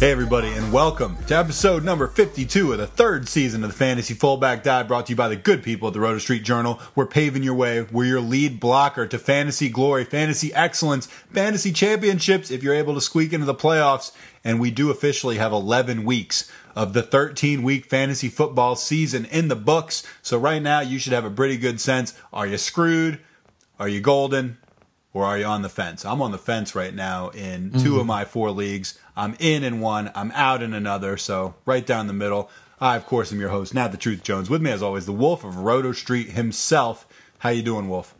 Hey, everybody, and welcome to episode number 52 of the third season of the Fantasy Fullback Dive brought to you by the good people at the Roto Street Journal. We're paving your way. We're your lead blocker to fantasy glory, fantasy excellence, fantasy championships if you're able to squeak into the playoffs. And we do officially have 11 weeks of the 13 week fantasy football season in the books. So, right now, you should have a pretty good sense. Are you screwed? Are you golden? Or are you on the fence? I'm on the fence right now in mm. 2 of my four leagues. I'm in in one, I'm out in another, so right down the middle. I, of course, am your host, Nat the Truth Jones. With me, as always, the Wolf of Roto Street himself. How you doing, Wolf?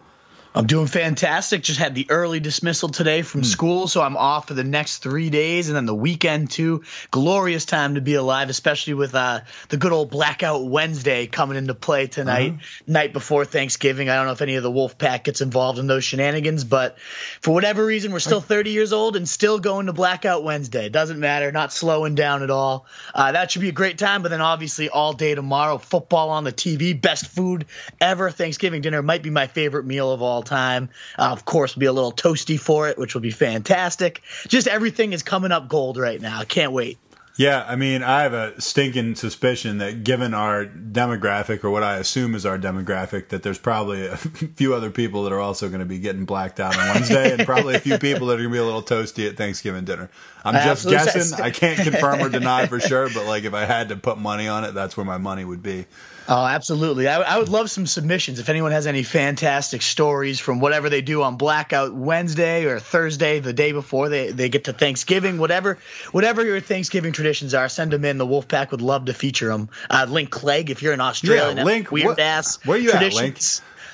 I'm doing fantastic. Just had the early dismissal today from school, so I'm off for the next three days, and then the weekend too. Glorious time to be alive, especially with uh, the good old blackout Wednesday coming into play tonight, night before Thanksgiving. I don't know if any of the Wolf Pack gets involved in those shenanigans, but for whatever reason, we're still 30 years old and still going to blackout Wednesday. Doesn't matter, not slowing down at all. Uh, that should be a great time. But then obviously all day tomorrow, football on the TV, best food ever. Thanksgiving dinner might be my favorite meal of all time. Uh, of course, be a little toasty for it, which will be fantastic. Just everything is coming up gold right now. Can't wait. Yeah, I mean, I have a stinking suspicion that given our demographic, or what I assume is our demographic, that there's probably a few other people that are also going to be getting blacked out on Wednesday, and probably a few people that are going to be a little toasty at Thanksgiving dinner. I'm just guessing. I can't confirm or deny for sure, but like if I had to put money on it, that's where my money would be. Oh, absolutely. I, I would love some submissions. If anyone has any fantastic stories from whatever they do on Blackout Wednesday or Thursday, the day before they, they get to Thanksgiving, whatever whatever your Thanksgiving traditions are, send them in. The Wolfpack would love to feature them. Uh, Link Clegg, if you're in Australia, Yeah, Link, weird what- ass where are you at. Link?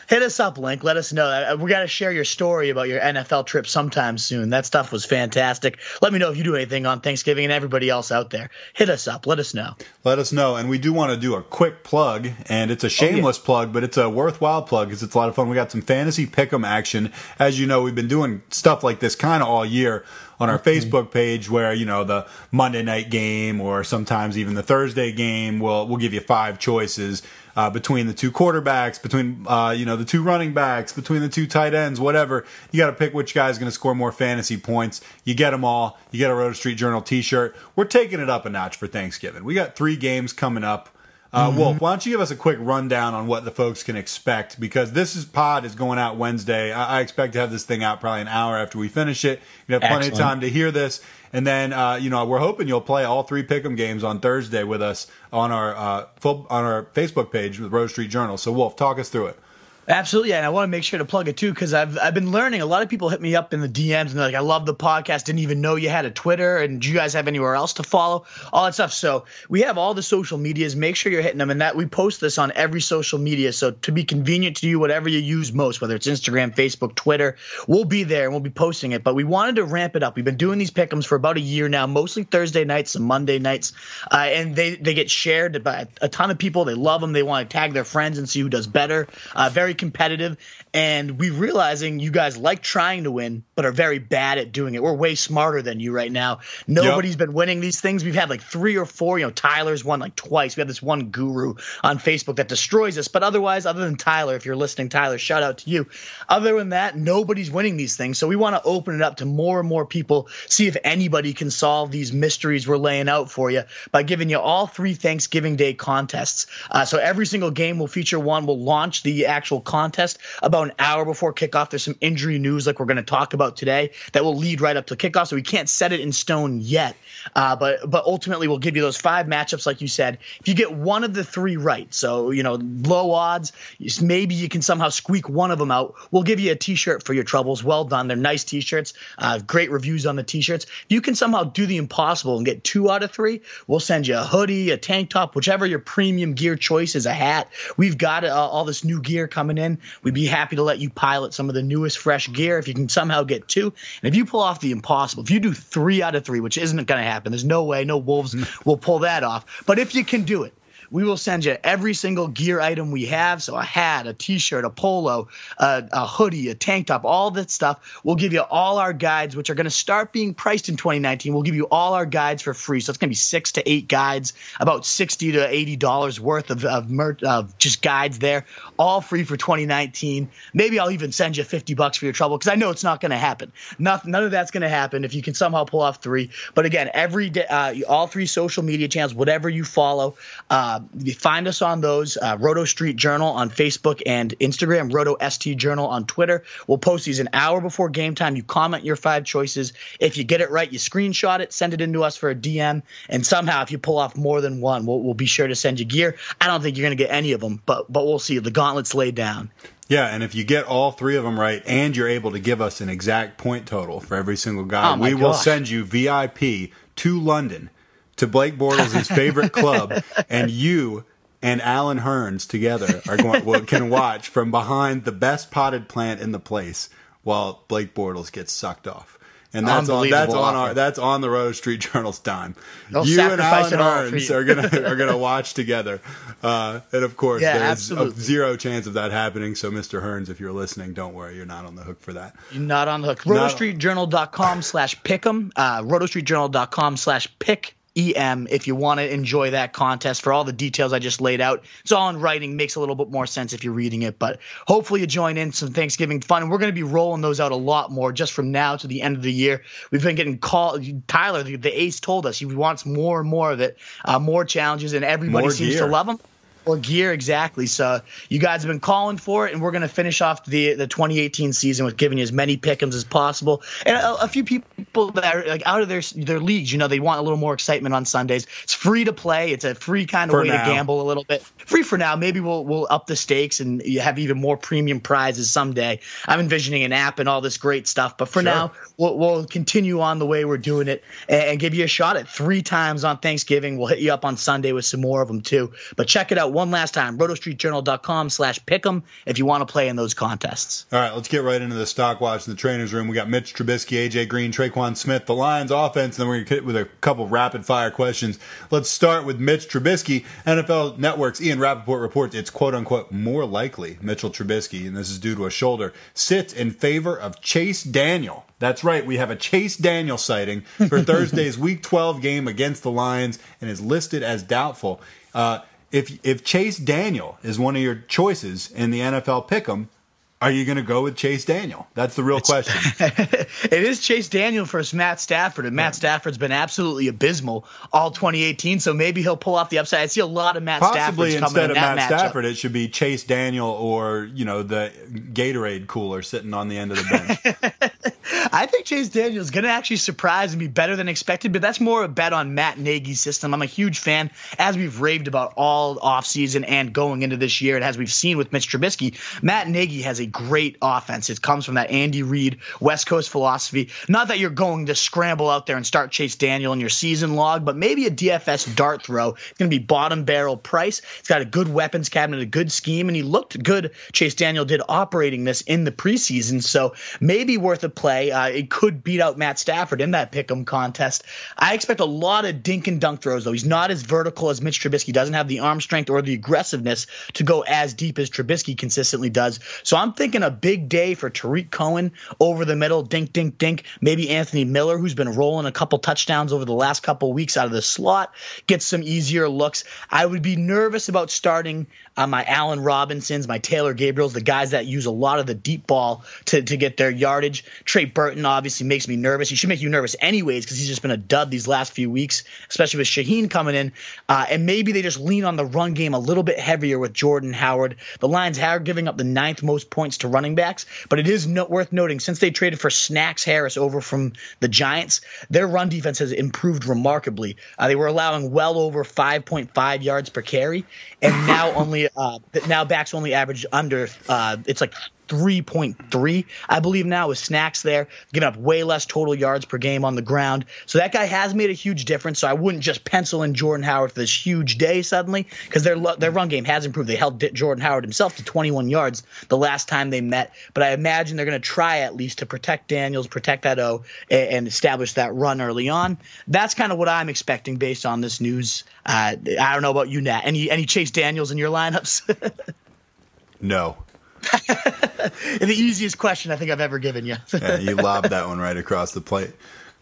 Hit us up, Link. Let us know. Uh, We got to share your story about your NFL trip sometime soon. That stuff was fantastic. Let me know if you do anything on Thanksgiving and everybody else out there. Hit us up. Let us know. Let us know. And we do want to do a quick plug, and it's a shameless plug, but it's a worthwhile plug because it's a lot of fun. We got some fantasy pick'em action. As you know, we've been doing stuff like this kind of all year on our Facebook page where, you know, the Monday night game or sometimes even the Thursday game, we'll, we'll give you five choices. Uh, between the two quarterbacks, between uh, you know the two running backs, between the two tight ends, whatever, you got to pick which guy's going to score more fantasy points. You get them all. You get a Roto Street Journal T-shirt. We're taking it up a notch for Thanksgiving. We got three games coming up. Uh, Wolf, why don't you give us a quick rundown on what the folks can expect? Because this is pod is going out Wednesday. I, I expect to have this thing out probably an hour after we finish it. You have plenty of time to hear this, and then uh, you know we're hoping you'll play all three pick'em games on Thursday with us on our uh, full, on our Facebook page with Roto Street Journal. So Wolf, talk us through it. Absolutely, and I want to make sure to plug it too because I've I've been learning. A lot of people hit me up in the DMs and they're like, "I love the podcast. Didn't even know you had a Twitter, and do you guys have anywhere else to follow? All that stuff." So we have all the social medias. Make sure you're hitting them, and that we post this on every social media. So to be convenient to you, whatever you use most, whether it's Instagram, Facebook, Twitter, we'll be there and we'll be posting it. But we wanted to ramp it up. We've been doing these pickums for about a year now, mostly Thursday nights and Monday nights, uh, and they they get shared by a ton of people. They love them. They want to tag their friends and see who does better. Uh, very competitive. And we're realizing you guys like trying to win, but are very bad at doing it. We're way smarter than you right now. Nobody's been winning these things. We've had like three or four. You know, Tyler's won like twice. We have this one guru on Facebook that destroys us. But otherwise, other than Tyler, if you're listening, Tyler, shout out to you. Other than that, nobody's winning these things. So we want to open it up to more and more people, see if anybody can solve these mysteries we're laying out for you by giving you all three Thanksgiving Day contests. Uh, so every single game will feature one. We'll launch the actual contest about an hour before kickoff. There's some injury news like we're going to talk about today that will lead right up to kickoff. So we can't set it in stone yet. Uh, but but ultimately we'll give you those five matchups, like you said. If you get one of the three right, so you know low odds, maybe you can somehow squeak one of them out. We'll give you a T-shirt for your troubles. Well done. They're nice T-shirts. Uh, great reviews on the T-shirts. If you can somehow do the impossible and get two out of three, we'll send you a hoodie, a tank top, whichever your premium gear choice is, a hat. We've got uh, all this new gear coming coming in. We'd be happy to let you pilot some of the newest fresh gear if you can somehow get two. And if you pull off the impossible, if you do three out of three, which isn't going to happen, there's no way, no Wolves mm. will pull that off. But if you can do it, we will send you every single gear item we have. So a hat, a t-shirt, a polo, a, a hoodie, a tank top, all that stuff. We'll give you all our guides, which are going to start being priced in 2019. We'll give you all our guides for free. So it's going to be six to eight guides, about 60 to 80 dollars worth of of, mer- of just guides there, all free for 2019. Maybe I'll even send you 50 bucks for your trouble because I know it's not going to happen. Nothing, none of that's going to happen if you can somehow pull off three. But again, every day, uh, all three social media channels, whatever you follow. Uh, find us on those uh, Roto Street Journal on Facebook and Instagram, Roto ST Journal on Twitter. We'll post these an hour before game time. You comment your five choices. If you get it right, you screenshot it, send it into us for a DM, and somehow if you pull off more than one, we'll, we'll be sure to send you gear. I don't think you're going to get any of them, but but we'll see. The gauntlet's laid down. Yeah, and if you get all three of them right and you're able to give us an exact point total for every single guy, Oh we will send you VIP to London to Blake Bortles' favorite club, and you and Allen Hurns together are going well, can watch from behind the best potted plant in the place while Blake Bortles gets sucked off. And that's on that's on our that's on the Roto Street Journal's dime. They'll you and Allen Hurns are gonna are gonna watch together, uh, and of course Yeah, there's absolutely. zero chance of that happening. So, Mr. Hurns, if you're listening, don't worry, you're not on the hook for that. You're not on the hook. RotoStreetJournal.com slash pick'em. Uh, RotoStreetJournal.com slash pick. EM if you want to enjoy that contest for all the details I just laid out. It's all in writing, makes a little bit more sense if you're reading it, but hopefully you join in some Thanksgiving fun. And we're going to be rolling those out a lot more just from now to the end of the year. We've been getting call Tyler, the, the ace told us he wants more and more of it, uh, more challenges, and everybody More seems gear. to love them. Or gear, exactly. So you guys have been calling for it, and we're going to finish off the the 2018 season with giving you as many pick'ems as possible. And a, a few people that are like out of their their leagues, you know, they want a little more excitement on Sundays. It's free to play. It's a free kind of For way now. to gamble a little bit. Free for now. Maybe we'll we'll up the stakes and you have even more premium prizes someday. I'm envisioning an app and all this great stuff, but for Sure. now, we'll, we'll continue on the way we're doing it and, and give you a shot at three times on Thanksgiving. We'll hit you up on Sunday with some more of them too. But check it out one last time, rotostreetjournal.com slash pick'em if you want to play in those contests. All right, let's get right into the stock watch in the trainer's room. We got Mitch Trubisky, AJ Green, Tre'Quan Smith, the Lions offense, and then we're going to hit with a couple rapid fire questions. Let's start with Mitch Trubisky. NFL Network's Ian Rapoport reports it's quote unquote more likely Mitchell Trubisky, and this is due to a shoulder, sits in favor of Chase Daniel. That's right, we have a Chase Daniel sighting for Thursday's Week 12 game against the Lions and is listed as doubtful. Uh, if if Chase Daniel is one of your choices in the NFL pick'em, are you going to go with Chase Daniel? That's the real question. it is Chase Daniel versus Matt Stafford, and Matt Stafford's been absolutely abysmal all 2018. So maybe he'll pull off the upside. I see a lot of Matt Possibly Staffords coming instead in of Matt matchup. Stafford, it should be Chase Daniel or you know the Gatorade cooler sitting on the end of the bench. I think Chase Daniels is going to actually surprise and be better than expected, but that's more a bet on Matt Nagy's system. I'm a huge fan, as we've raved about all offseason and going into this year, and as we've seen with Mitch Trubisky, Matt Nagy has a great offense. It comes from that Andy Reid West Coast philosophy. Not that you're going to scramble out there and start Chase Daniel in your season log, but maybe a DFS dart throw. It's going to be bottom barrel price. It's got a good weapons cabinet, a good scheme, and he looked good. Chase Daniel did operating this in the preseason, so maybe worth a play. Uh, it could beat out Matt Stafford in that pick'em contest. I expect a lot of dink and dunk throws, though. He's not as vertical as Mitch Trubisky. Doesn't have the arm strength or the aggressiveness to go as deep as Trubisky consistently does. So I'm thinking a big day for Tarik Cohen over the middle, dink, dink, dink. Maybe Anthony Miller, who's been rolling a couple touchdowns over the last couple weeks out of the slot, gets some easier looks. I would be nervous about starting uh, my Allen Robinsons, my Taylor Gabriels, the guys that use a lot of the deep ball to, to get their yardage. Trey Burton obviously makes me nervous. He should make you nervous anyways because he's just been a dud these last few weeks, especially with Shaheen coming in. Uh, and maybe they just lean on the run game a little bit heavier with Jordan Howard. The Lions are giving up the ninth most points to running backs, but it is no- worth noting since they traded for Snacks Harris over from the Giants, their run defense has improved remarkably. Uh, they were allowing well over 5.5 yards per carry, and now only uh, now backs only average under uh, it's like 3.3, I believe now, with snacks there, giving up way less total yards per game on the ground. So that guy has made a huge difference. So I wouldn't just pencil in Jordan Howard for this huge day suddenly because their their run game has improved. They held Jordan Howard himself to 21 yards the last time they met, but I imagine they're going to try at least to protect Daniels, protect that O, and, and establish that run early on. That's kind of what I'm expecting based on this news. Uh, I don't know about you, Nat. Any any Chase Daniels in your lineups? no. the easiest question I think I've ever given you. yeah, you lobbed that one right across the plate.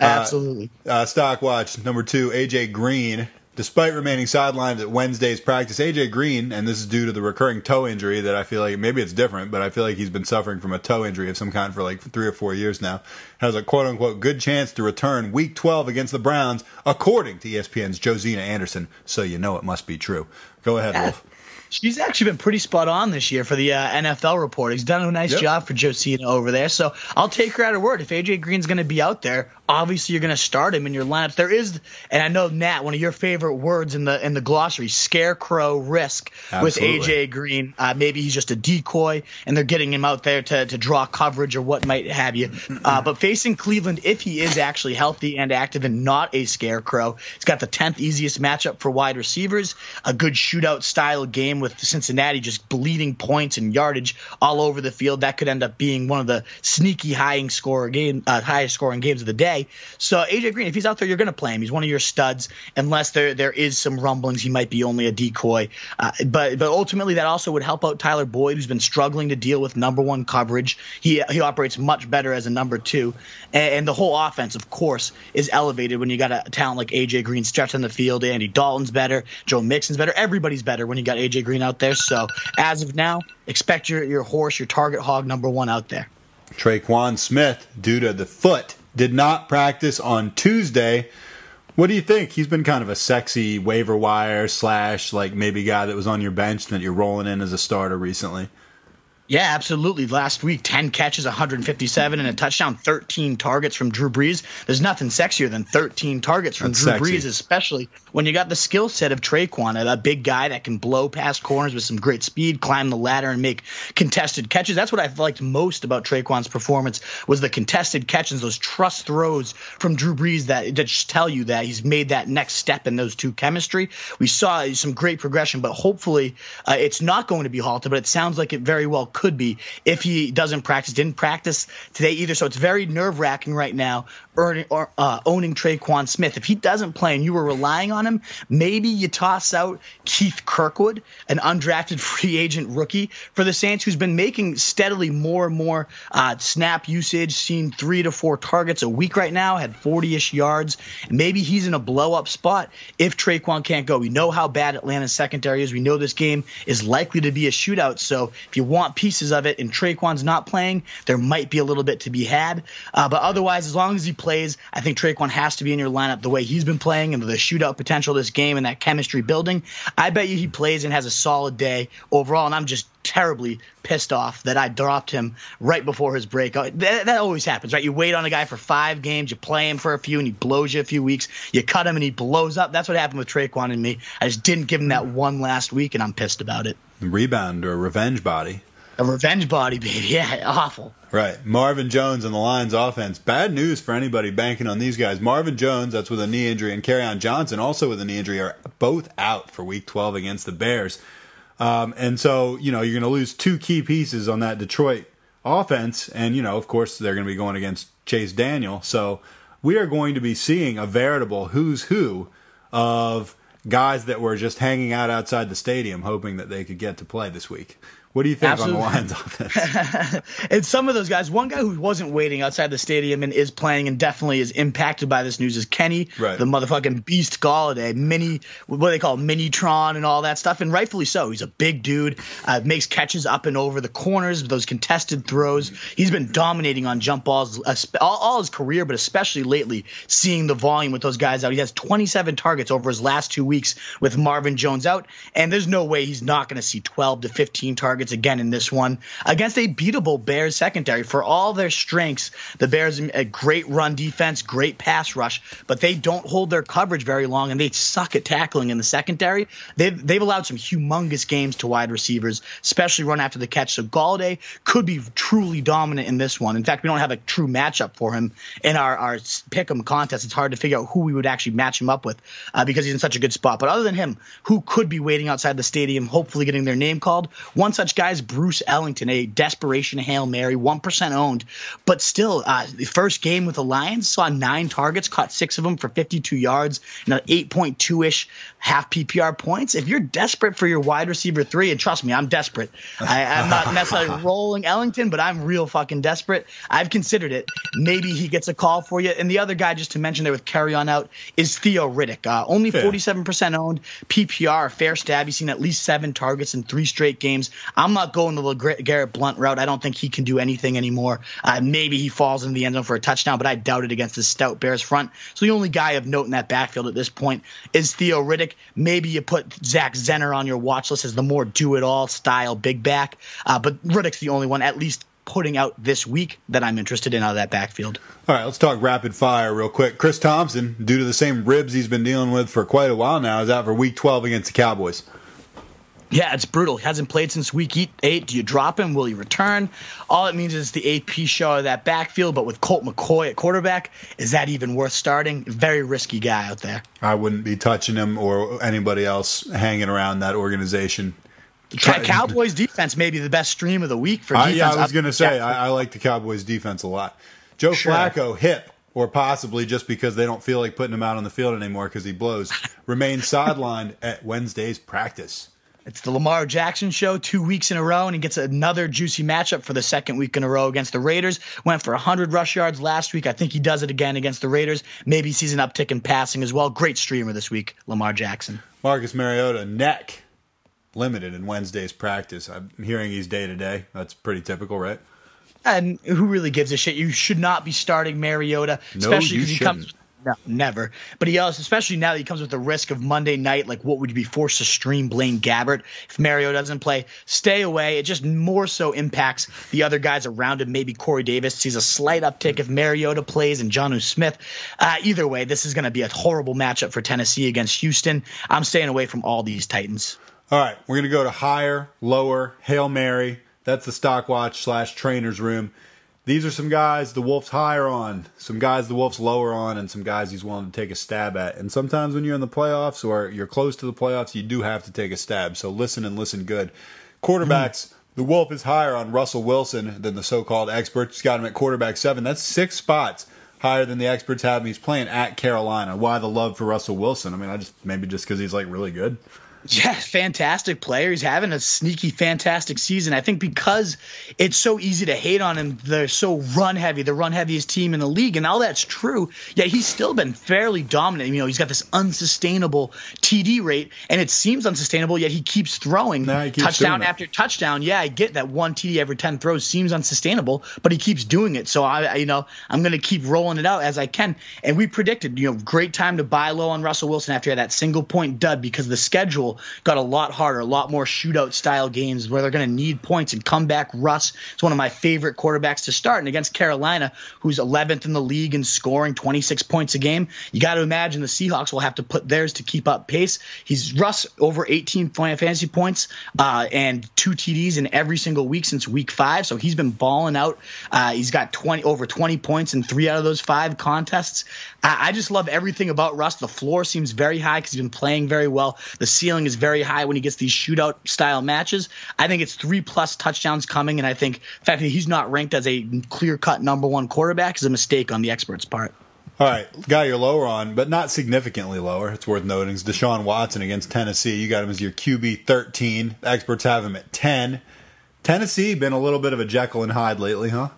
Absolutely. Uh, uh, stock watch number two, AJ Green. Despite remaining sidelined at Wednesday's practice, AJ Green, and this is due to the recurring toe injury that I feel like maybe it's different, but I feel like he's been suffering from a toe injury of some kind for like three or four years now, has a quote unquote good chance to return week 12 against the Browns, according to ESPN's Josina Anderson. So you know it must be true. Go ahead, Wolf. She's actually been pretty spot on this year for the uh, NFL report. He's done a nice yep. job for Josina over there. So I'll take her at her word. If AJ Green's going to be out there, obviously you're going to start him in your lineups. There is, and I know Nat, one of your favorite words in the in the glossary, scarecrow risk Absolutely. with AJ Green. Uh, maybe he's just a decoy, and they're getting him out there to to draw coverage or what might have you. Uh, but facing Cleveland, if he is actually healthy and active and not a scarecrow, he's got the tenth easiest matchup for wide receivers. A good shootout style game with Cincinnati just bleeding points and yardage all over the field. That could end up being one of the sneaky high score game, uh, highest scoring games of the day. So AJ Green, if he's out there, you're going to play him. He's one of your studs, unless there there is some rumblings he might be only a decoy. Uh, but but ultimately, that also would help out Tyler Boyd, who's been struggling to deal with number one coverage. He he operates much better as a number two, and, and the whole offense, of course, is elevated when you got a talent like AJ Green stretched on the field. Andy Dalton's better, Joe Mixon's better. Everybody's better when you got AJ Green out there. So as of now, expect your your horse, your target hog number one out there. Tre'Quan Smith, due to the foot did not practice on Tuesday. What do you think? He's been kind of a sexy waiver wire slash like maybe guy that was on your bench that you're rolling in as a starter recently. Yeah, absolutely. Last week, 10 catches, 157, and a touchdown, 13 targets from Drew Brees. There's nothing sexier than 13 targets from That's Drew sexy. Brees, especially when you got the skill set of Tre'Quan, a big guy that can blow past corners with some great speed, climb the ladder, and make contested catches. That's what I liked most about Tre'Quan's performance was the contested catches, those trust throws from Drew Brees that, that just tell you that he's made that next step in those two chemistry. We saw some great progression, but hopefully uh, it's not going to be halted, but it sounds like it very well could be if he doesn't practice. Didn't practice today either, so it's very nerve wracking right now. Earning, or, uh, owning Tre'Quan Smith. If he doesn't play and you were relying on him, maybe you toss out Keith Kirkwood, an undrafted free agent rookie for the Saints, who's been making steadily more and more uh, snap usage, seen three to four targets a week right now, had 40 ish yards. Maybe he's in a blow up spot if Tre'Quan can't go. We know how bad Atlanta's secondary is. We know this game is likely to be a shootout. So if you want pieces of it and Tre'Quan's not playing, there might be a little bit to be had. Uh, but otherwise, as long as he plays, I think Tre'Quan has to be in your lineup the way he's been playing and the shootout potential of this game and that chemistry building. I bet you he plays and has a solid day overall. And I'm just terribly pissed off that I dropped him right before his break. Uh, that, that, always happens, right? You wait on a guy for five games, you play him for a few, and he blows you a few weeks. You cut him and he blows up. That's what happened with Tre'Quan and me. I just didn't give him that one last week, and I'm pissed about it. Rebound or revenge body. A revenge body, baby. Yeah, awful. Right. Marvin Jones and the Lions offense. Bad news for anybody banking on these guys. Marvin Jones, that's with a knee injury, and on Johnson, also with a knee injury, are both out for week 12 against the Bears. Um, and so, you know, you're going to lose two key pieces on that Detroit offense. And, you know, of course, they're going to be going against Chase Daniel. So we are going to be seeing a veritable who's who of guys that were just hanging out outside the stadium hoping that they could get to play this week. What do you think Absolutely. on the Lions offense? and some of those guys, one guy who wasn't waiting outside the stadium and is playing and definitely is impacted by this news is Kenny, right. the motherfucking beast Golladay, mini, what they call mini Tron and all that stuff, and rightfully so. He's a big dude, uh, makes catches up and over the corners, those contested throws. He's been dominating on jump balls all, all his career, but especially lately, seeing the volume with those guys out. He has 27 targets over his last two weeks with Marvin Jones out, and there's no way he's not going to see 12 to 15 targets targets again in this one against a beatable Bears secondary. For all their strengths, the Bears a great run defense, great pass rush, but they don't hold their coverage very long and they suck at tackling in the secondary. They've they've allowed some humongous games to wide receivers, especially run after the catch. So Golladay could be truly dominant in this one. In fact, we don't have a true matchup for him in our our pick'em contest. It's hard to figure out who we would actually match him up with uh, because he's in such a good spot. But other than him, who could be waiting outside the stadium, hopefully getting their name called? One such guy is Bruce Ellington, a desperation hail mary, one percent owned, but still, uh, the first game with the Lions saw nine targets, caught six of them for 52 yards, and 8.2 ish half PPR points. If you're desperate for your wide receiver three, and trust me, I'm desperate. I, am not necessarily rolling Ellington, but I'm real fucking desperate. I've considered it. Maybe he gets a call for you. And the other guy, just to mention there with Kerryon out, is Theo Riddick. Uh, only 47% owned, PPR, fair stab. He's seen at least seven targets in three straight games. I'm not going the Garrett Blunt route. I don't think he can do anything anymore. Uh, maybe he falls in the end zone for a touchdown, but I doubt it against the stout Bears front. So the only guy of note in that backfield at this point is Theo Riddick. Maybe you put Zach Zenner on your watch list as the more do it all style big back. Uh, but Riddick's the only one, at least putting out this week that I'm interested in out of that backfield. All right, let's talk rapid fire real quick. Chris Thompson, due to the same ribs he's been dealing with for quite a while now, is out for week 12 against the Cowboys. Yeah, it's brutal. He hasn't played since week eight. Do you drop him? Will he return? All it means is the AP show of that backfield, but with Colt McCoy at quarterback, is that even worth starting? Very risky guy out there. I wouldn't be touching him or anybody else hanging around that organization. Cowboys defense may be the best stream of the week for defense. yeah, I was going to say, I, I, like the Cowboys defense a lot. Joe sure. Flacco, hip, or possibly just because they don't feel like putting him out on the field anymore because he blows, remains sidelined at Wednesday's practice. It's the Lamar Jackson show two weeks in a row, and he gets another juicy matchup for the second week in a row against the Raiders. Went for 100 rush yards last week. I think he does it again against the Raiders. Maybe sees an uptick in passing as well. Great streamer this week, Lamar Jackson. Marcus Mariota, neck limited in Wednesday's practice. I'm hearing he's day to day. That's pretty typical, right? And who really gives a shit? You should not be starting Mariota, especially because he comes no, never. But he also, especially now that he comes with the risk of Monday night, like what would you be forced to stream Blaine Gabbert if Mario doesn't play? Stay away. It just more so impacts the other guys around him. Maybe Corey Davis sees a slight uptick if Mariota plays and Jonnu Smith. Uh, either way, this is going to be a horrible matchup for Tennessee against Houston. I'm staying away from all these Titans. All right, we're going to go to higher, lower, Hail Mary. That's the stock watch slash trainer's room these are some guys the Wolf's higher on, some guys the Wolf's lower on, and some guys he's willing to take a stab at. And sometimes when you're in the playoffs or you're close to the playoffs, you do have to take a stab. So listen and listen good. Quarterbacks, mm. the Wolf is higher on Russell Wilson than the so called experts. He's got him at quarterback seven. That's six spots higher than the experts have him. He's playing at Carolina. Why the love for Russell Wilson? I mean, I just maybe just because he's like really good. Yeah, fantastic player. He's having a sneaky, fantastic season. I think because it's so easy to hate on him, they're so run heavy, the run heaviest team in the league, and all that's true. Yet he's still been fairly dominant. You know, he's got this unsustainable TD rate, and it seems unsustainable. Yet he keeps throwing he keeps touchdown after touchdown. Yeah, I get that one TD every ten throws seems unsustainable, but he keeps doing it. So I, you know, I'm going to keep rolling it out as I can. And we predicted, you know, great time to buy low on Russell Wilson after that single point dud because the schedule got a lot harder, a lot more shootout style games where they're going to need points and come back. Russ is one of my favorite quarterbacks to start. And against Carolina, who's 11th in the league in scoring 26 points a game, you got to imagine the Seahawks will have to put theirs to keep up pace. He's Russ over 18 fantasy points uh, and two TDs in every single week since week five. So he's been balling out. Uh, he's got 20 over 20 points in three out of those five contests. I, I just love everything about Russ. The floor seems very high because he's been playing very well. The ceiling is very high when he gets these shootout style matches. I think it's three plus touchdowns coming, and I think the fact that he's not ranked as a clear cut number one quarterback is a mistake on the experts' part. All right, guy you're lower on, but not significantly lower. It's worth noting is Deshaun Watson against Tennessee. You got him as your QB 13. The Experts have him at 10. Tennessee been a little bit of a Jekyll and Hyde lately, huh?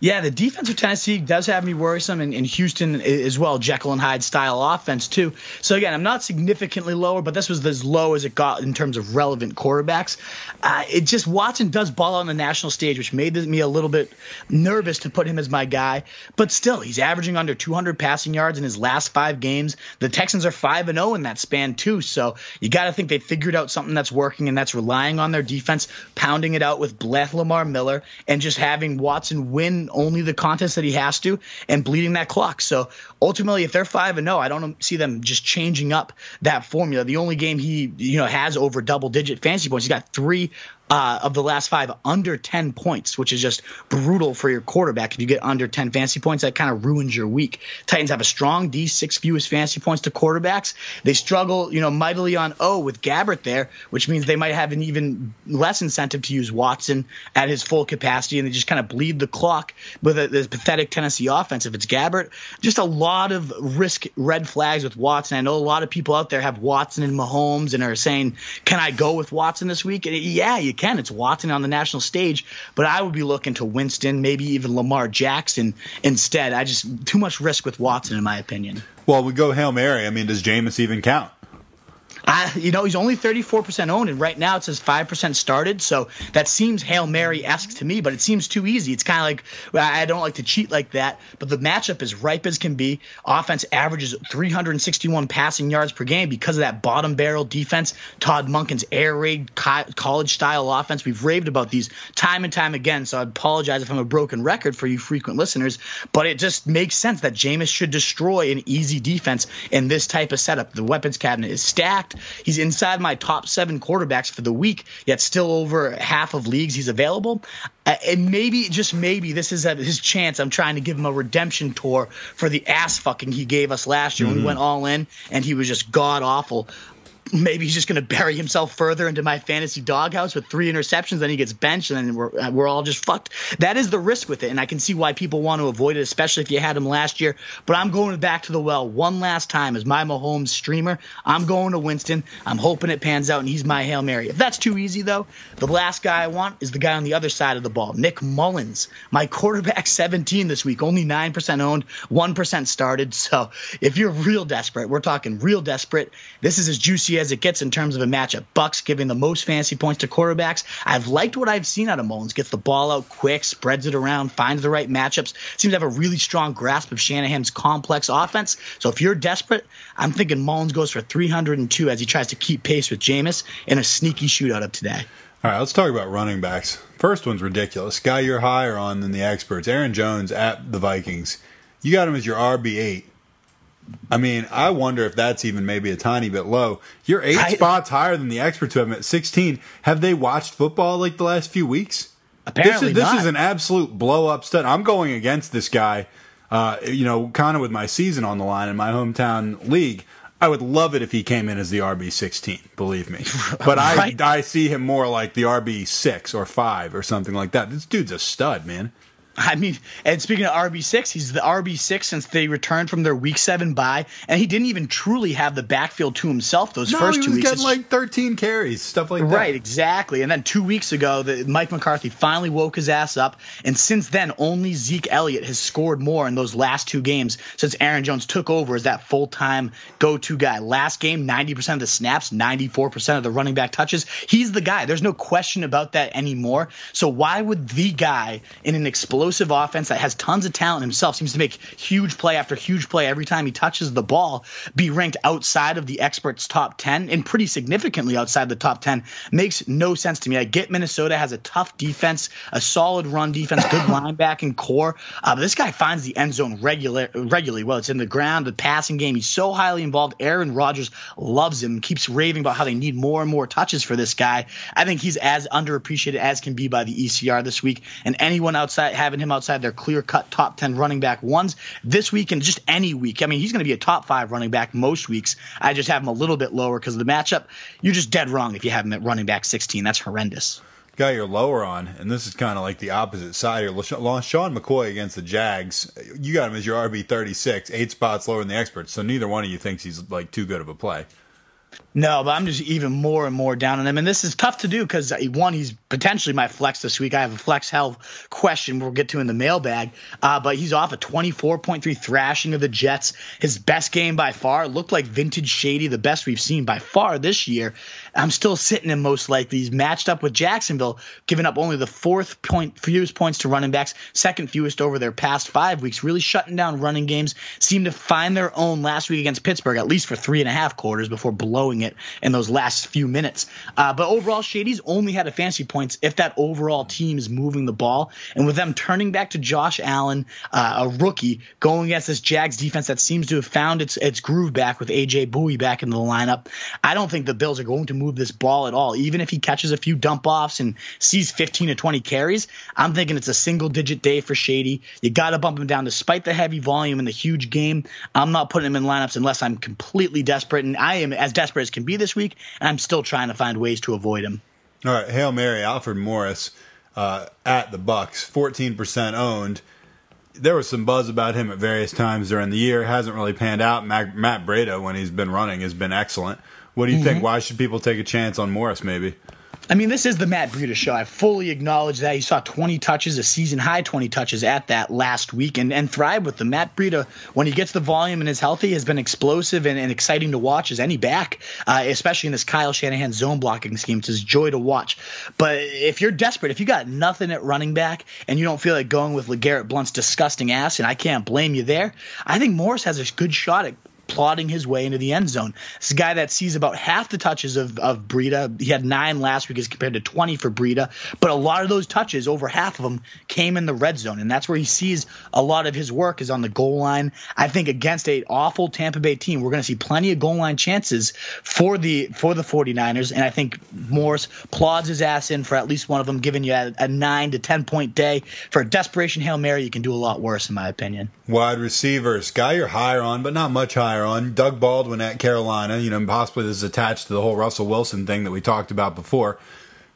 Yeah, the defense of Tennessee does have me worrisome, and, and Houston as well, Jekyll and Hyde style offense too. So again, I'm not significantly lower, but this was as low as it got in terms of relevant quarterbacks. Uh, it just Watson does ball on the national stage, which made me a little bit nervous to put him as my guy. But still, he's averaging under 200 passing yards in his last five games. The Texans are five and zero in that span too. So you got to think they figured out something that's working, and that's relying on their defense, pounding it out with Bleth Lamar Miller, and just having Watson win only the contest that he has to and bleeding that clock. So ultimately, if they're five and zero, I don't see them just changing up that formula. The only game he you know has over double digit fantasy points, he's got three uh, of the last five under 10 points, which is just brutal for your quarterback. If you get under 10 fantasy points, that kind of ruins your week. Titans have a strong D, six fewest fantasy points to quarterbacks. They struggle, you know, mightily on O with Gabbert there, which means they might have an even less incentive to use Watson at his full capacity, and they just kind of bleed the clock with a, this pathetic Tennessee offense. If it's Gabbert, just a lot of risk red flags with Watson. I know a lot of people out there have Watson and Mahomes and are saying, "Can I go with Watson this week?" And yeah, you can. It's Watson on the national stage, but I would be looking to Winston, maybe even Lamar Jackson instead. I just too much risk with Watson, in my opinion. Well, we go hail mary. I mean, does Jameis even count? I, you know, he's only 34% owned, and right now it says 5% started. So that seems Hail Mary esque to me, but it seems too easy. It's kind of like, I don't like to cheat like that, but the matchup is ripe as can be. Offense averages 361 passing yards per game because of that bottom barrel defense. Todd Monken's air raid college style offense. We've raved about these time and time again, so I apologize if I'm a broken record for you frequent listeners, but it just makes sense that Jameis should destroy an easy defense in this type of setup. The weapons cabinet is stacked. He's inside my top seven quarterbacks for the week, yet still over half of leagues he's available. Uh, and maybe, just maybe, this is a, his chance. I'm trying to give him a redemption tour for the ass fucking he gave us last year mm-hmm. when we went all in and he was just god awful maybe he's just going to bury himself further into my fantasy doghouse with three interceptions. Then he gets benched, and then we're uh, we're all just fucked. That is the risk with it, and I can see why people want to avoid it, especially if you had him last year. But I'm going back to the well one last time as my Mahomes streamer. I'm going to Winston. I'm hoping it pans out, and he's my hail mary. If that's too easy though, the last guy I want is the guy on the other side of the ball, Nick Mullens, my quarterback 17 this week, only nine percent owned, one percent started. So if you're real desperate, we're talking real desperate. This is as juicy as it gets in terms of a matchup. Bucks giving the most fantasy points to quarterbacks. I've liked what I've seen out of Mullens. Gets the ball out quick, spreads it around, finds the right matchups. Seems to have a really strong grasp of Shanahan's complex offense. So if you're desperate, I'm thinking Mullens goes for 302 as he tries to keep pace with Jameis in a sneaky shootout of today. All right, let's talk about running backs. First one's ridiculous. Guy you're higher on than the experts. Aaron Jones at the Vikings. You got him as your RB8. I mean, I wonder if that's even maybe a tiny bit low. You're eight I, spots higher than the experts who have him at 16. Have they watched football like the last few weeks? Apparently, this is, this is an absolute blow up stud. I'm going against this guy, uh, you know, kind of with my season on the line in my hometown league. I would love it if he came in as the RB 16, believe me. But right. I, I see him more like the RB 6 or 5 or something like that. This dude's a stud, man. I mean, and speaking of RB6, he's the RB6 since they returned from their week seven bye, and he didn't even truly have the backfield to himself those no, first two weeks. he was getting like 13 carries, stuff like right, that. Right, exactly. And then two weeks ago, the, Mike McCarthy finally woke his ass up, and since then, only Zeke Elliott has scored more in those last two games since Aaron Jones took over as that full time go to guy. Last game, 90% of the snaps, 94% of the running back touches. He's the guy. There's no question about that anymore. So why would the guy in an explosive explosive offense that has tons of talent himself, seems to make huge play after huge play every time he touches the ball, be ranked outside of the experts' top 10 and pretty significantly outside the top 10 makes no sense to me. I get Minnesota has a tough defense, a solid run defense, good linebacking corps, uh, but this guy finds the end zone regular, regularly well. It's in the ground, the passing game. He's so highly involved. Aaron Rodgers loves him, keeps raving about how they need more and more touches for this guy. I think he's as underappreciated as can be by the ECR this week, and anyone outside having having him outside their clear cut top 10 running back ones this week and just any week. I mean, he's going to be a top five running back most weeks. I just have him a little bit lower because of the matchup. You're just dead wrong if you have him at running back 16. That's horrendous. Guy you're lower on, and this is kind of like the opposite side here. Sean McCoy against the Jags, you got him as your RB 36, eight spots lower than the experts. So neither one of you thinks he's like too good of a play. No, but I'm just even more and more down on him. And this is tough to do because, one, he's potentially my flex this week. I have a flex health question we'll get to in the mailbag. Uh, but he's off a 24.3 thrashing of the Jets. His best game by far looked like vintage Shady, the best we've seen by far this year. I'm still sitting him most likely. He's matched up with Jacksonville, giving up only the fourth point fewest points to running backs, second fewest over their past five weeks, really shutting down running games. Seemed to find their own last week against Pittsburgh, at least for three and a half quarters before blowing it in those last few minutes. Uh, but overall, Shady's only had a fantasy points if that overall team is moving the ball. And with them turning back to Josh Allen, uh, a rookie, going against this Jags defense that seems to have found its its groove back with AJ Bouye back in the lineup, I don't think the Bills are going to move this ball at all. Even if he catches a few dump offs and sees 15 to 20 carries, I'm thinking it's a single digit day for Shady. You got to bump him down despite the heavy volume and the huge game. I'm not putting him in lineups unless I'm completely desperate, and I am as desperate as can be this week, and I'm still trying to find ways to avoid him. All right, Hail Mary, Alfred Morris uh, at the Bucks, 14% owned there was some buzz about him at various times during the year. Hasn't really panned out. Matt, Matt Breida, when he's been running, has been excellent. What do you mm-hmm. think? Why should people take a chance on Morris? Maybe. I mean, this is the Matt Breida show. I fully acknowledge that he saw 20 touches, a season high 20 touches at that last week, and, and thrive with them. Matt Breida, when he gets the volume and is healthy, has been explosive and, and exciting to watch as any back, uh, especially in this Kyle Shanahan zone blocking scheme. It's a joy to watch. But if you're desperate, if you got nothing at running back and you don't feel like going with LeGarrette Blunt's disgusting ass, and I can't blame you there, I think Morris has a good shot at plodding his way into the end zone. This a guy that sees about half the touches of, of Breida. He had nine last week as compared to 20 for Breida, but a lot of those touches, over half of them, came in the red zone, and that's where he sees a lot of his work is on the goal line. I think against a awful Tampa Bay team, we're going to see plenty of goal line chances for the for the 49ers, and I think Morris plods his ass in for at least one of them, giving you a, a nine to 10 point day. For a desperation Hail Mary, you can do a lot worse, in my opinion. Wide receivers, guy you're higher on, but not much higher on. Doug Baldwin at Carolina. You know, possibly this is attached to the whole Russell Wilson thing that we talked about before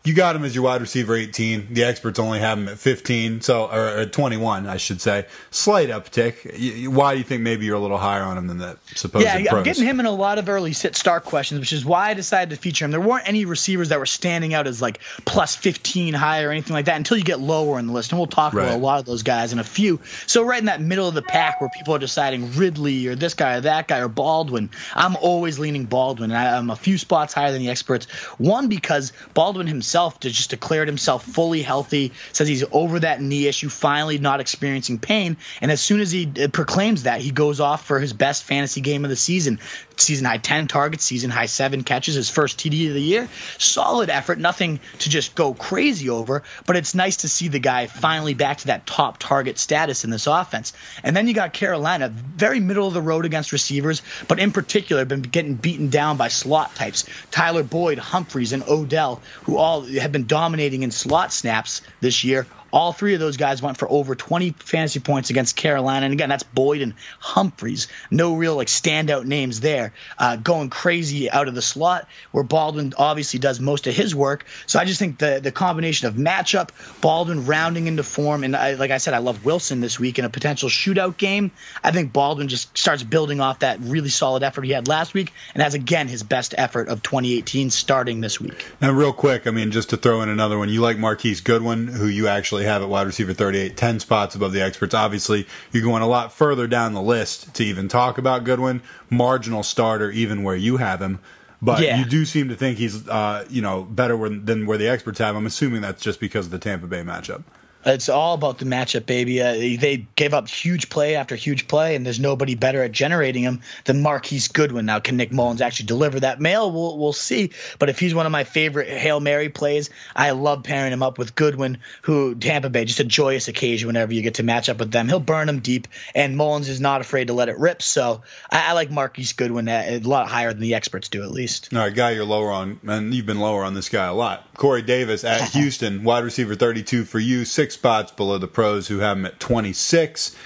you got him as your wide receiver 18. The experts only have him at 15, so or, or 21, I should say. Slight uptick. Why do you think maybe you're a little higher on him than that supposed? Yeah, pros? I'm getting him in a lot of early sit start questions, which is why I decided to feature him. There weren't any receivers that were standing out as like plus 15 high or anything like that until you get lower in the list, and we'll talk right. about a lot of those guys in a few. So right in that middle of the pack where people are deciding Ridley or this guy or that guy or Baldwin, I'm always leaning Baldwin. And I'm a few spots higher than the experts. One because Baldwin himself himself to just declared himself fully healthy, says he's over that knee issue, finally not experiencing pain. And as soon as he uh, proclaims that, he goes off for his best fantasy game of the season. Season high 10 targets, season high 7 catches, his first TD of the year. Solid effort, nothing to just go crazy over, but it's nice to see the guy finally back to that top target status in this offense. And then you got Carolina, very middle of the road against receivers, but in particular, been getting beaten down by slot types. Tyler Boyd, Humphries, and Odell, who all have been dominating in slot snaps this year. All three of those guys went for over 20 fantasy points against Carolina. And again, that's Boyd and Humphries. No real like standout names there. Uh, going crazy out of the slot, where Baldwin obviously does most of his work. So I just think the the combination of matchup, Baldwin rounding into form, and I, like I said, I love Wilson this week in a potential shootout game. I think Baldwin just starts building off that really solid effort he had last week, and has again his best effort of 2018 starting this week. And real quick, I mean, just to throw in another one, you like Marquise Goodwin, who you actually actually have at wide receiver 38, 10 spots above the experts. Obviously, you're going a lot further down the list to even talk about Goodwin, marginal starter, even where you have him. But yeah. you do seem to think he's, uh, you know, better than where the experts have. I'm assuming that's just because of the Tampa Bay matchup. It's all about the matchup, baby. Uh, they gave up huge play after huge play, and there's nobody better at generating them than Marquise Goodwin. Now, can Nick Mullens actually deliver that mail? We'll, we'll see. But if he's one of my favorite Hail Mary plays, I love pairing him up with Goodwin, who Tampa Bay, just a joyous occasion whenever you get to match up with them. He'll burn them deep, and Mullens is not afraid to let it rip. So I, I like Marquise Goodwin a, a lot higher than the experts do, at least. All right, guy you're lower on, and you've been lower on this guy a lot. Corey Davis at Houston, wide receiver 32 for you, six spots below the pros who have him at 26.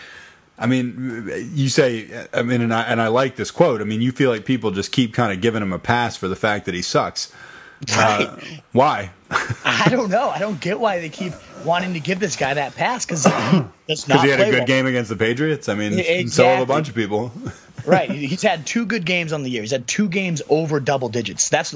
I mean, you say, I mean, and I, and I like this quote. I mean, you feel like people just keep kind of giving him a pass for the fact that he sucks. Right. Uh, why? I don't know. I don't get why they keep wanting to give this guy that pass because because he had a good well. game against the Patriots. I mean, exactly. so have a bunch of people. Right. He's had two good games on the year. He's had two games over double digits. That's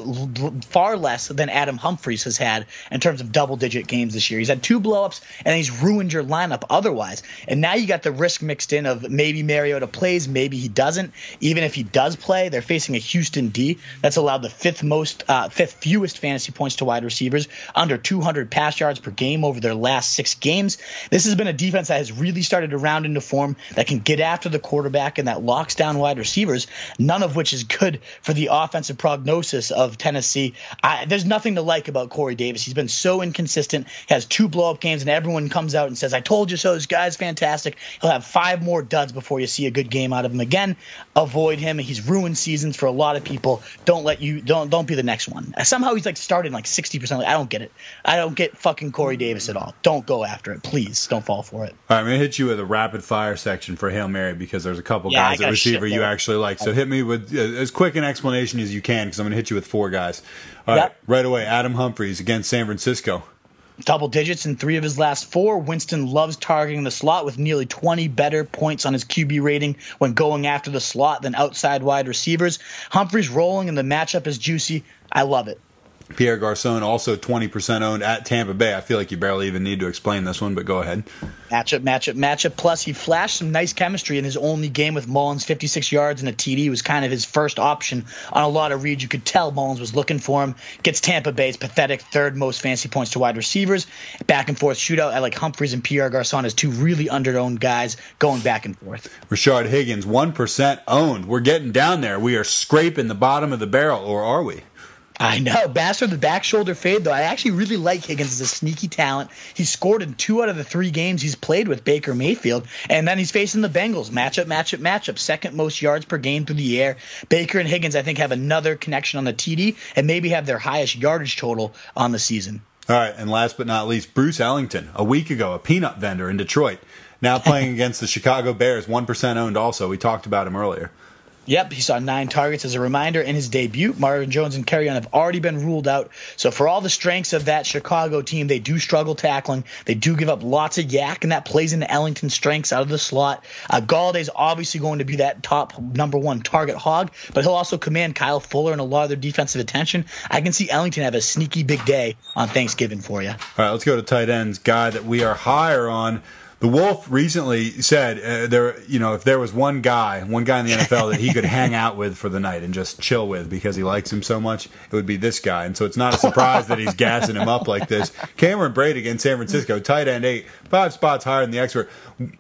far less than Adam Humphries has had in terms of double digit games this year. He's had two blowups and he's ruined your lineup otherwise. And now you got the risk mixed in of maybe Mariota plays, maybe he doesn't. Even if he does play, they're facing a Houston D that's allowed the fifth most, uh, fifth fewest fantasy points to wide receivers, under 200 pass yards per game over their last six games. This has been a defense that has really started to round into form that can get after the quarterback and that locks down wide receivers, none of which is good for the offensive prognosis of Tennessee. I, there's nothing to like about Corey Davis. He's been so inconsistent. He has two blow up games, and everyone comes out and says, I told you so. This guy's fantastic. He'll have five more duds before you see a good game out of him again. Avoid him. He's ruined seasons for a lot of people. Don't let you don't don't be the next one. Somehow he's like starting like 60%. I don't get it. I don't get fucking Corey Davis at all. Don't go after it. Please don't fall for it. All right, I'm gonna hit you with a rapid fire section for Hail Mary because there's a couple Yeah, guys at receiver you actually like. So hit me with as quick an explanation as you can because I'm gonna hit you with four guys. All right, Yep. right away. Adam Humphries against San Francisco. double digits in three of his last four. Winston loves targeting the slot with nearly 20 better points on his QB rating when going after the slot than outside wide receivers. Humphries rolling and the matchup is juicy. I love it. Pierre Garcon also 20% owned at Tampa Bay. I feel like you barely even need to explain this one, but go ahead. Matchup, matchup, matchup. Plus, he flashed some nice chemistry in his only game with Mullens. 56 yards and a TD was kind of his first option on a lot of reads. You could tell Mullens was looking for him. Gets Tampa Bay's pathetic third most fancy points to wide receivers. Back and forth shootout. I like Humphries and Pierre Garcon as two really under-owned guys going back and forth. Rashard Higgins, 1% owned. We're getting down there. We are scraping the bottom of the barrel, or are we? I know. Bastard the back shoulder fade, though. I actually really like Higgins as a sneaky talent. He scored in two out of the three games he's played with Baker Mayfield, and then he's facing the Bengals. Matchup, matchup, matchup. Second most yards per game through the air. Baker and Higgins, I think, have another connection on the TD and maybe have their highest yardage total on the season. All right, and last but not least, Bruce Ellington, a week ago, a peanut vendor in Detroit, now playing against the Chicago Bears, 1% owned also. We talked about him earlier. Yep, he saw nine targets as a reminder in his debut. Marvin Jones and Kerryon have already been ruled out. So for all the strengths of that Chicago team, they do struggle tackling. They do give up lots of yak, and that plays into Ellington's strengths out of the slot. Uh, Golladay's obviously going to be that top number one target hog, but he'll also command Kyle Fuller and a lot of their defensive attention. I can see Ellington have a sneaky big day on Thanksgiving for you. All right, let's go to tight ends. Guy that we are higher on. The Wolf recently said uh, there, you know, if there was one guy, one guy in the NFL that he could hang out with for the night and just chill with because he likes him so much, it would be this guy. And so it's not a surprise that he's gassing him up like this. Cameron Brate against San Francisco, tight end eight, five spots higher than the expert.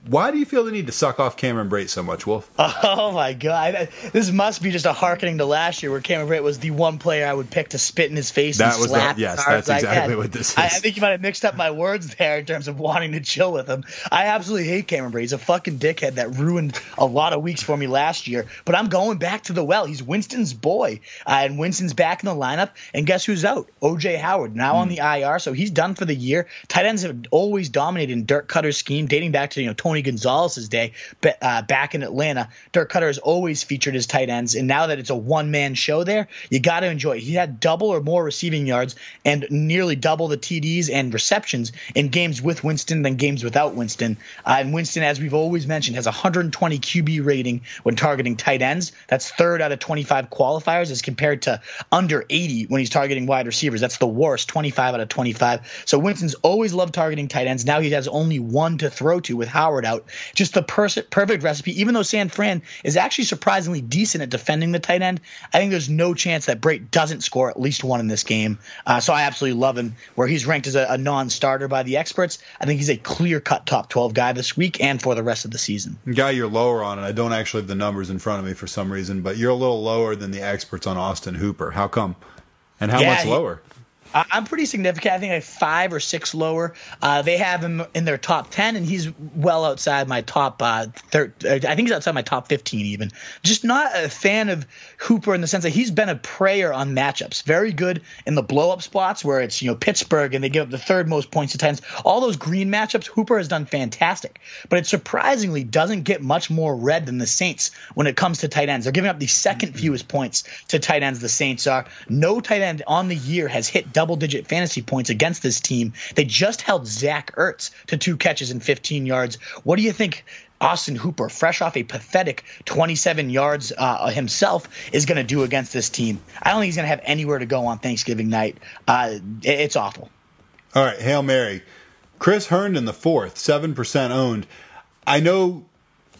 Why do you feel the need to suck off Cameron Brate so much, Wolf? Oh my god! This must be just a harkening to last year, where Cameron Brate was the one player I would pick to spit in his face That and was the- slap. yes, that's exactly what this is. I, I think you might have mixed up my words there in terms of wanting to chill with him. I absolutely hate Cameron Brate. He's a fucking dickhead that ruined a lot of weeks for me last year. But I'm going back to the well. He's Winston's boy, uh, and Winston's back in the lineup. And guess who's out? OJ Howard now on the IR, so he's done for the year. Tight ends have always dominated in Dirk Koetter's scheme, dating back to you know Tony Gonzalez's day uh, back in Atlanta. Dirk Cutter has always featured his tight ends, and now that it's a one man show there, you got to enjoy. it. He had double or more receiving yards and nearly double the TDs and receptions in games with Winston than games without Winston. Uh, and Winston, as we've always mentioned, has a 120 QB rating when targeting tight ends. That's third out of 25 qualifiers as compared to under 80 when he's targeting wide receivers. That's the worst, 25 out of 25. So Winston's always loved targeting tight ends. Now he has only one to throw to with Howard out. Just the perfect recipe. Even though San Fran is actually surprisingly decent at defending the tight end, I think there's no chance that Brate doesn't score at least one in this game. Uh, so I absolutely love him. Where he's ranked as a, a non-starter by the experts, I think he's a clear-cut top 12 guy this week and for the rest of the season. Guy you're lower on, and I don't actually have the numbers in front of me for some reason, but you're a little lower than the experts on Austin Hooper. How come? And how Yeah, much he- I'm pretty significant. I think like five or six lower. Uh, they have him in their top ten, and he's well outside my top. Uh, thir- uh, I think he's outside my top fifteen even. Just not a fan of Hooper in the sense that he's been a prayer on matchups. Very good in the blow up spots where it's you know Pittsburgh and they give up the third most points to tens. All those green matchups, Hooper has done fantastic, but it surprisingly doesn't get much more red than the Saints when it comes to tight ends. They're giving up the second fewest points to tight ends. The Saints are. No tight end on the year has hit double digit fantasy points against this team. They just held Zach Ertz to two catches and 15 yards. What do you think Austin Hooper, fresh off a pathetic 27 yards uh, himself, is going to do against this team. I don't think he's going to have anywhere to go on Thanksgiving night. Uh, it's awful. All right, Hail Mary. Chris Herndon, the fourth, 7% owned. I know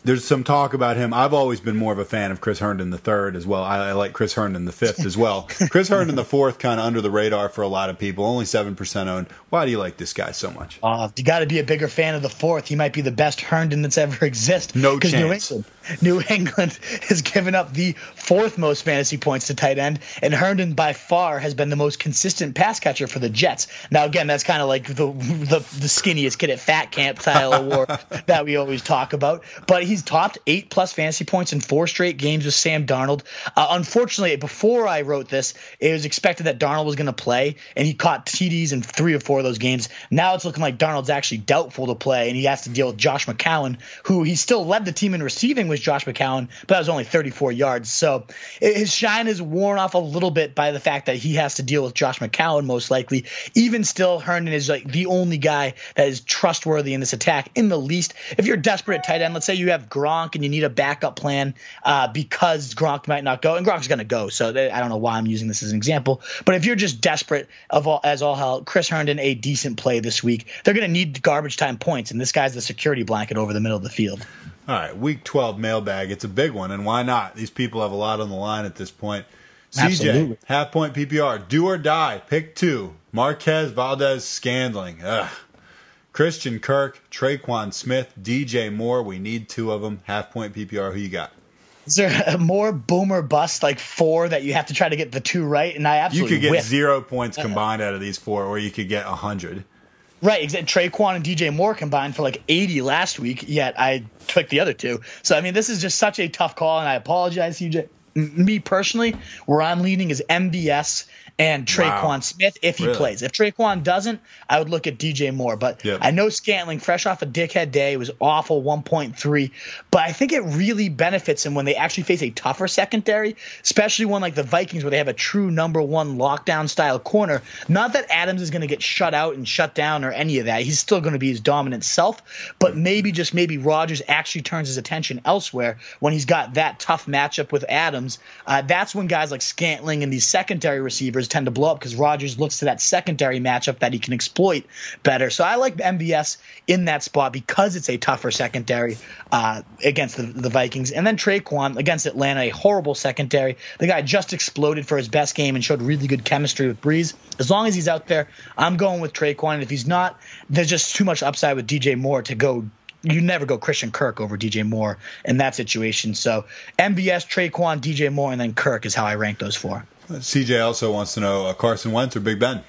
there's some talk about him. I've always been more of a fan of Chris Herndon the third as well. I, I like Chris Herndon the fifth as well. Chris Herndon the fourth, kind of under the radar for a lot of people. Only seven percent owned. Why do you like this guy so much? Uh, you got to be a bigger fan of the fourth. He might be the best Herndon that's ever existed. No chance. New England, New England has given up the fourth most fantasy points to tight end, and Herndon by far has been the most consistent pass catcher for the Jets. Now again, that's kind of like the, the the skinniest kid at fat camp style award that we always talk about. But he's topped eight plus fantasy points in four straight games with Sam Darnold. Uh, unfortunately, before I wrote this, it was expected that Darnold was going to play, and he caught TDs in three or four of those games. Now it's looking like Darnold's actually doubtful to play, and he has to deal with Josh McCown, who he still led the team in receiving was Josh McCown, but that was only 34 yards. So his shine is worn off a little bit by the fact that he has to deal with Josh McCown most likely. Even still, Herndon is like the only guy that is trustworthy in this attack in the least. If you're desperate at tight end, let's say you have Gronk and you need a backup plan uh, because Gronk might not go, and Gronk's going to go. So I don't know why I'm using this as an example. But if you're just desperate of all, as all hell, Chris Herndon a decent play this week. They're going to need garbage time points, and this guy's the security blanket over the middle of the field. All right, week 12 mailbag. It's a big one, and why not? These people have a lot on the line at this point. CJ, Absolutely. half point PPR, do or die, pick two. Marquez, Valdes, Scantling. Ugh. Christian Kirk, Tre'Quan Smith, DJ Moore. We need two of them. Half point PPR. Who you got? Is there a more boomer bust like four that you have to try to get the two right? And I absolutely You could get zero points uh-huh. combined out of these four, or you could get a hundred. Right, exactly. Tre'Quan and DJ Moore combined for like 80 last week, yet I took the other two. So, I mean, this is just such a tough call, and I apologize, CJ. Me personally, where I'm leaning is MVS and Tre'Quan Wow. Smith if he Really? plays. If Tre'Quan doesn't, I would look at DJ Moore. But Yep. I know Scantling, fresh off a dickhead day, was awful 1.3. But I think it really benefits him when they actually face a tougher secondary, especially one like the Vikings where they have a true number one lockdown style corner. Not that Adams is going to get shut out and shut down or any of that. He's still going to be his dominant self. But maybe just maybe Rodgers actually turns his attention elsewhere when he's got that tough matchup with Adams. Uh, that's when guys like Scantling and these secondary receivers tend to blow up because Rodgers looks to that secondary matchup that he can exploit better. So I like MVS in that spot because it's a tougher secondary uh, against the, the Vikings. And then Tre'Quan against Atlanta, a horrible secondary. The guy just exploded for his best game and showed really good chemistry with Brees. As long as he's out there, I'm going with Tre'Quan. And if he's not, there's just too much upside with DJ Moore to go you never go Christian Kirk over DJ Moore in that situation. So MVS, Tre'Quan, DJ Moore, and then Kirk is how I rank those four. CJ also wants to know uh, Carson Wentz or Big Ben.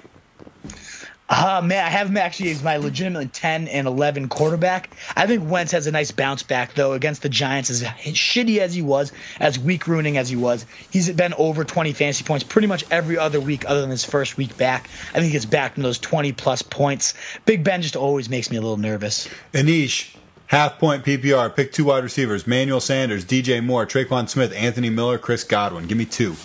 Uh, man, I have him actually as my legitimately 10 and 11 quarterback. I think Wentz has a nice bounce back, though, against the Giants. As shitty as he was, as week ruining as he was, he's been over 20 fantasy points pretty much every other week other than his first week back. I think he gets back from those 20 plus points. Big Ben just always makes me a little nervous. Anish, half point PPR. Pick two wide receivers: Manuel Sanders, DJ Moore, Tre'Quan Smith, Anthony Miller, Chris Godwin. Give me two.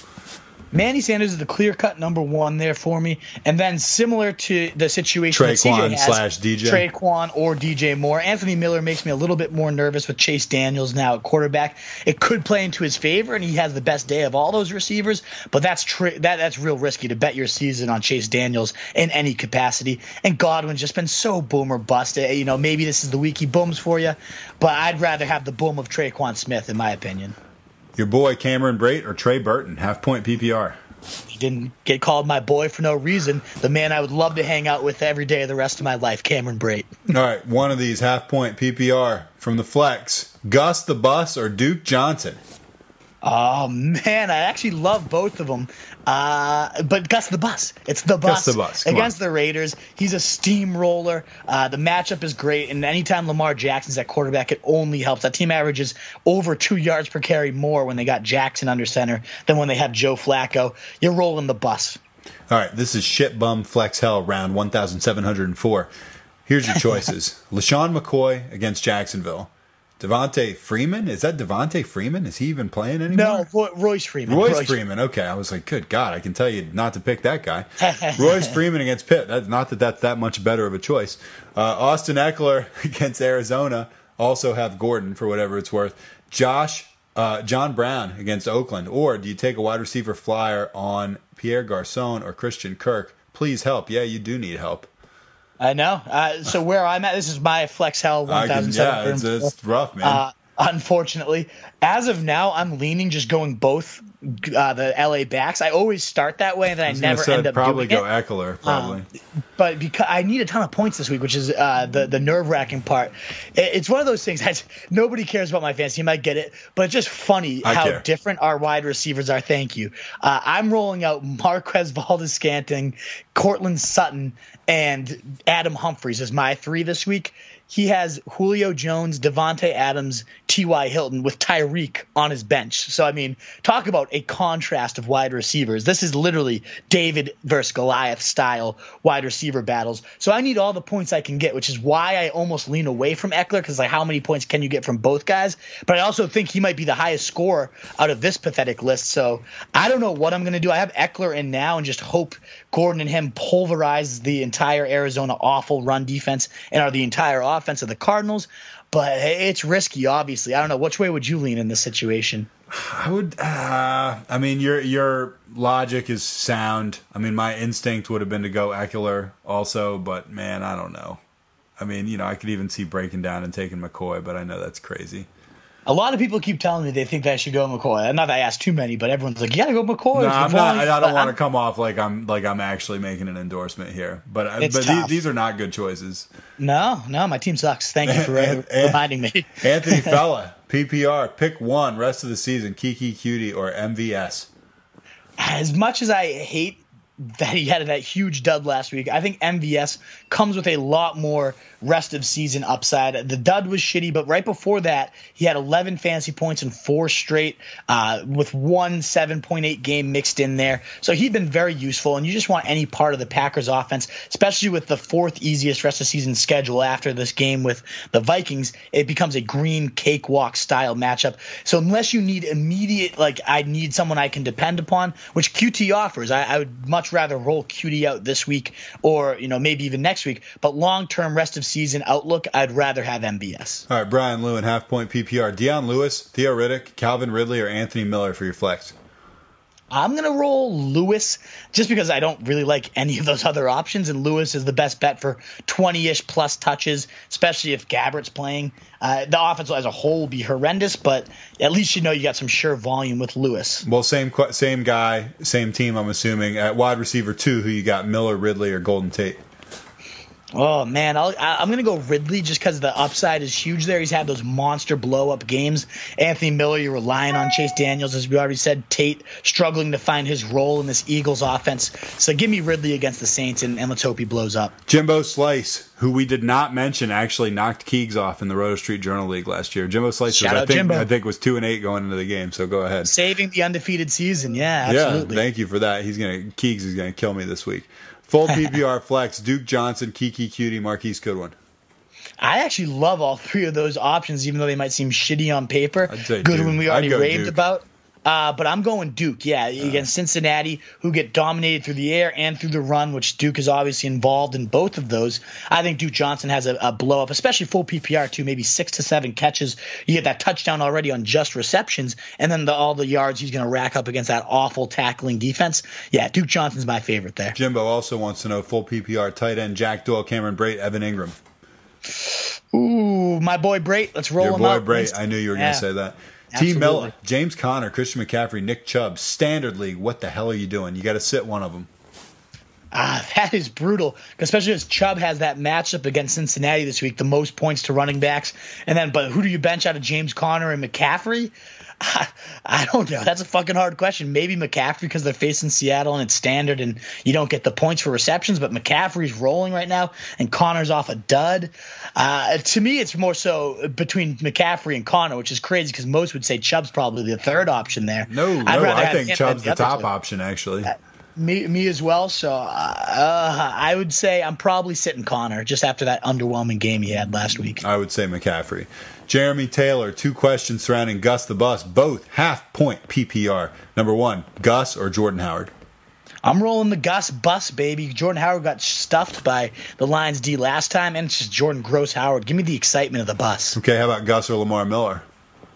Manny Sanders is the clear cut number one there for me. And then similar to the situation Tre'Quan has, slash DJ. Tre'Quan or DJ Moore. Anthony Miller makes me a little bit more nervous with Chase Daniels now at quarterback. It could play into his favor, and he has the best day of all those receivers. But that's tri- that that's real risky to bet your season on Chase Daniels in any capacity. And Godwin's just been so boom or bust. Uh, You know, maybe this is the week he booms for you, but I'd rather have the boom of Tre'Quan Smith, in my opinion. Your boy Cameron Brate or Trey Burton, half point PPR. He didn't get called my boy for no reason. The man I would love to hang out with every day of the rest of my life, Cameron Brate. All right, one of these half point PPR from the flex: Gus the Bus or Duke Johnson. Oh man, I actually love both of them. Uh, but Gus the Bus, it's the Gus bus, the Bus, against on. the Raiders. He's a steamroller. Uh, the matchup is great, and anytime Lamar Jackson's at quarterback, it only helps. That team averages over two yards per carry more when they got Jackson under center than when they have Joe Flacco. You're rolling the bus. All right, this is shit bum flex hell round 1704. Here's your choices: LeSean McCoy against Jacksonville. Devonta Freeman is that Devonta Freeman? Is he even playing anymore? No, Roy, Royce Freeman. Royce Freeman. Okay, I was like, good God, I can tell you not to pick that guy. Royce Freeman against Pitt. That's not that that's that much better of a choice. Uh, Austin Ekeler against Arizona. Also have Gordon for whatever it's worth. Josh, uh, John Brown against Oakland, or do you take a wide receiver flyer on Pierre Garcon or Christian Kirk? Please help. Yeah, you do need help. I know. Uh, so where I'm at, this is my Flex Hell 1007. yeah, it's, it's rough, man. Uh, unfortunately, as of now, I'm leaning just going both uh, the LA backs. I always start that way, and then I, I never say, end up probably doing go it. Ekeler, probably. But because I need a ton of points this week, which is uh, the the nerve wracking part. It, it's one of those things that nobody cares about my fantasy. You might get it, but it's just funny I how care. different our wide receivers are. Thank you. Uh, I'm rolling out Marquez Valdez Scanting, Courtland Sutton, and Adam Humphries as my three this week. He has Julio Jones, Davante Adams, T.Y. Hilton with Tyreek on his bench. So, I mean, talk about a contrast of wide receivers. This is literally David versus Goliath style wide receiver battles. So, I need all the points I can get, which is why I almost lean away from Ekeler because, like, how many points can you get from both guys? But I also think he might be the highest scorer out of this pathetic list. So, I don't know what I'm going to do. I have Ekeler in now and just hope Gordon and him pulverize the entire Arizona awful run defense and are the entire offense of the Cardinals. But it's risky, obviously. I don't know. Which way would you lean in this situation? I would. Uh, I mean, your your logic is sound. I mean, my instinct would have been to go Ekeler also, but man, I don't know. I mean, you know, I could even see breaking down and taking McCoy, but I know that's crazy. A lot of people keep telling me they think that I should go McCoy. I'm not that I asked too many, but everyone's like, "You gotta go McCoy." No, I'm not. I don't want to come off like I'm like I'm actually making an endorsement here, but I- but these, these are not good choices. No, no, my team sucks. Thank you for uh, and- reminding me. Anthony Fella, PPR, pick one rest of the season: Keke Coutee or MVS. as much as I hate that he had that huge dud last week, I think MVS comes with a lot more rest of season upside. The dud was shitty, but right before that, he had 11 fantasy points in four straight, uh, with one 7.8 game mixed in there. So he'd been very useful, and you just want any part of the Packers offense, especially with the fourth easiest rest of season schedule after this game with the Vikings. It becomes a green cakewalk style matchup. So unless you need immediate, like I need someone I can depend upon, which QT offers, I, I would much rather roll QT out this week or you know maybe even next week. But long term rest of season outlook, I'd rather have MVS. All right, Brian Lewin, half point PPR. Dion Lewis, Theo Riddick, Calvin Ridley, or Anthony Miller for your flex. I'm gonna roll Lewis just because I don't really like any of those other options, and Lewis is the best bet for 20-ish plus touches, especially if Gabbert's playing. Uh, the offense as a whole will be horrendous, but at least you know you got some sure volume with Lewis. Well, same same guy, same team. I'm assuming at wide receiver two, who you got, Miller, Ridley, or Golden Tate. Oh man, I'll, I- I'm gonna go Ridley just because the upside is huge there. He's had those monster blow up games. Anthony Miller, you're relying on Chase Daniels, as we already said. Tate struggling to find his role in this Eagles offense. So give me Ridley against the Saints, and, and let's hope he blows up. Jimbo Slice, who we did not mention, actually knocked Keegs off in the Roto Street Journal League last year. Jimbo Slice, was, I think, Jimbo. I think was two and eight going into the game. So go ahead. Saving the undefeated season, yeah, Yeah, thank you for that. He's gonna Keegs is gonna kill me this week. Full PPR flex: Duke Johnson, Keke Coutee, Marquise Goodwin. I actually love all three of those options, even though they might seem shitty on paper. I'd say Good Duke. when we already go raved Duke. about. Uh, but I'm going Duke, yeah, against Cincinnati, who get dominated through the air and through the run, which Duke is obviously involved in both of those. I think Duke Johnson has a, a blow up, especially full PPR too, maybe six to seven catches. You get that touchdown already on just receptions, and then the, all the yards he's going to rack up against that awful tackling defense. Yeah, Duke Johnson's my favorite there. Jimbo also wants to know full PPR tight end Jack Doyle, Cameron Brate, Evan Engram. Ooh, my boy Brate, let's roll Your him boy. Brate. I knew you were Yeah. going to say that. Absolutely. Miller, James Conner, Christian McCaffrey, Nick Chubb, standard league. What the hell are you doing? You got to sit one of them. Ah, that is brutal, especially as Chubb has that matchup against Cincinnati this week, the most points to running backs. And then, but who do you bench out of James Conner and McCaffrey? I don't know. That's a fucking hard question. Maybe McCaffrey because they're facing Seattle and it's standard and you don't get the points for receptions, but McCaffrey's rolling right now and Conner's off a dud. Uh, to me, it's more so between McCaffrey and Connor, which is crazy because most would say Chubb's probably the third option there. No, I'd no, I think Chubb's the top option, actually. Me, me as well. So uh, I would say I'm probably sitting Conner just after that underwhelming game he had last week. I would say McCaffrey. Jeremy Taylor, two questions surrounding Gus the Bus, both half point PPR. Number one, Gus or Jordan Howard? I'm rolling the Gus bus, baby. Jordan Howard got stuffed by the Lions D last time, and it's just Jordan Gross Howard. Give me the excitement of the bus. Okay, how about Gus or Lamar Miller?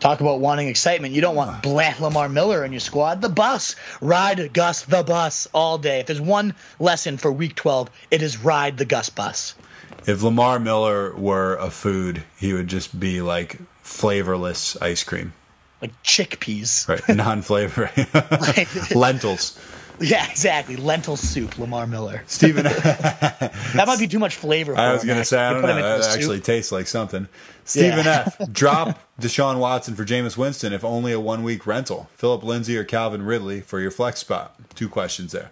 Talk about wanting excitement. You don't want Black Lamar Miller in your squad. The bus. Ride Gus the bus all day. If there's one lesson for week 12, it is ride the Gus bus. If Lamar Miller were a food, he would just be like flavorless ice cream. Like chickpeas. Right, non-flavor. Lentils. Yeah, exactly. Lentil soup, Lamar Miller. Stephen, That might be too much flavor. For I was going to actually. say, I don't know. That the soup. actually tastes like something. Stephen Yeah. F. Drop Deshaun Watson for Jameis Winston if only a one week rental. Philip Lindsay or Calvin Ridley for your flex spot. Two questions there.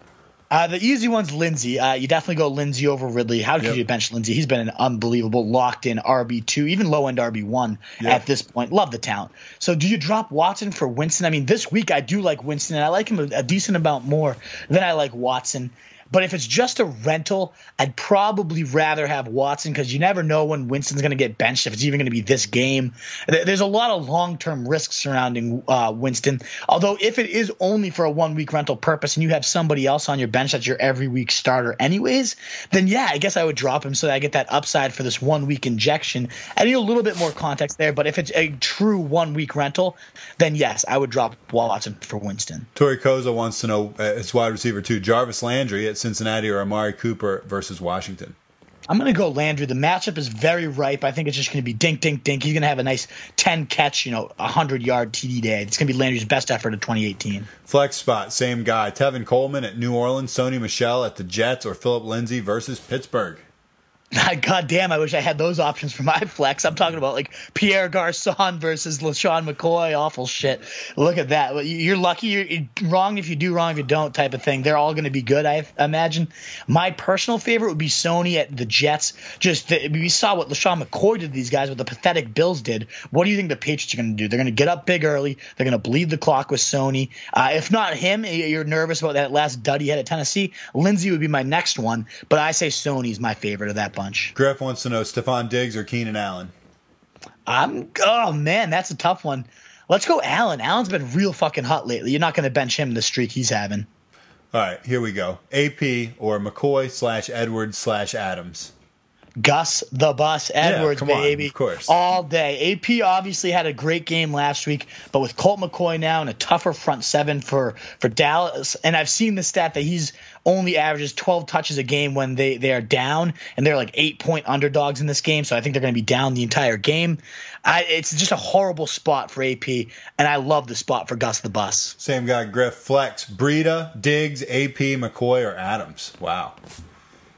Uh, the easy one's Lindsay. Uh, you definitely go Lindsay over Ridley. How could Yep. you bench Lindsay? He's been an unbelievable locked in RB two, even low end RB one Yeah. at this point. Love the talent. So do you drop Watson for Winston? I mean, this week I do like Winston, and I like him a, a decent amount more than I like Watson. But if it's just a rental, I'd probably rather have Watson because you never know when Winston's going to get benched, if it's even going to be this game. There's a lot of long term risks surrounding uh, Winston. Although, if it is only for a one week rental purpose and you have somebody else on your bench that's your every week starter, anyways, then yeah, I guess I would drop him so that I get that upside for this one week injection. I need a little bit more context there, but if it's a true one week rental, then yes, I would drop Watson for Winston. Tori Koza wants to know uh, his wide receiver too. Jarvis Landry at Cincinnati or Amari Cooper versus Washington. I'm going to go Landry. The matchup is very ripe. I think it's just going to be dink, dink, dink. He's going to have a nice 10 catch, you know, 100 yard TD day. It's going to be Landry's best effort of 2018. Flex spot, same guy. Tevin Coleman at New Orleans, Sony Michel at the Jets, or Philip Lindsay versus Pittsburgh. God damn, I wish I had those options for my flex. I'm talking about like Pierre Garcon versus LeSean McCoy. Awful shit. Look at that. You're lucky. You're wrong if you do, wrong if you don't type of thing. They're all going to be good, I imagine. My personal favorite would be Sony at the Jets. Just the, we saw what LeSean McCoy did to these guys, what the pathetic Bills did. What do you think the Patriots are going to do? They're going to get up big early. They're going to bleed the clock with Sony. Uh, if not him, you're nervous about that last dud he had at Tennessee. Lindsay would be my next one, but I say Sony's my favorite of that bunch. Griff wants to know Stefon Diggs or Keenan Allen. I'm oh man, that's a tough one. Let's go Allen. Allen's been real fucking hot lately. You're not going to bench him the streak he's having. All right, here we go. AP or McCoy slash Edwards slash Adams. Gus the Bus Edwards, on, baby. of course. All day. AP obviously had a great game last week, but with Colt McCoy now and a tougher front seven for, for Dallas, and I've seen the stat that he's only averages 12 touches a game when they, they are down, and they're like eight point underdogs in this game, so I think they're going to be down the entire game. I, it's just a horrible spot for AP, and I love the spot for Gus the Bus. Same guy, Griff. Flex, Breida, Diggs, AP, McCoy, or Adams. Wow.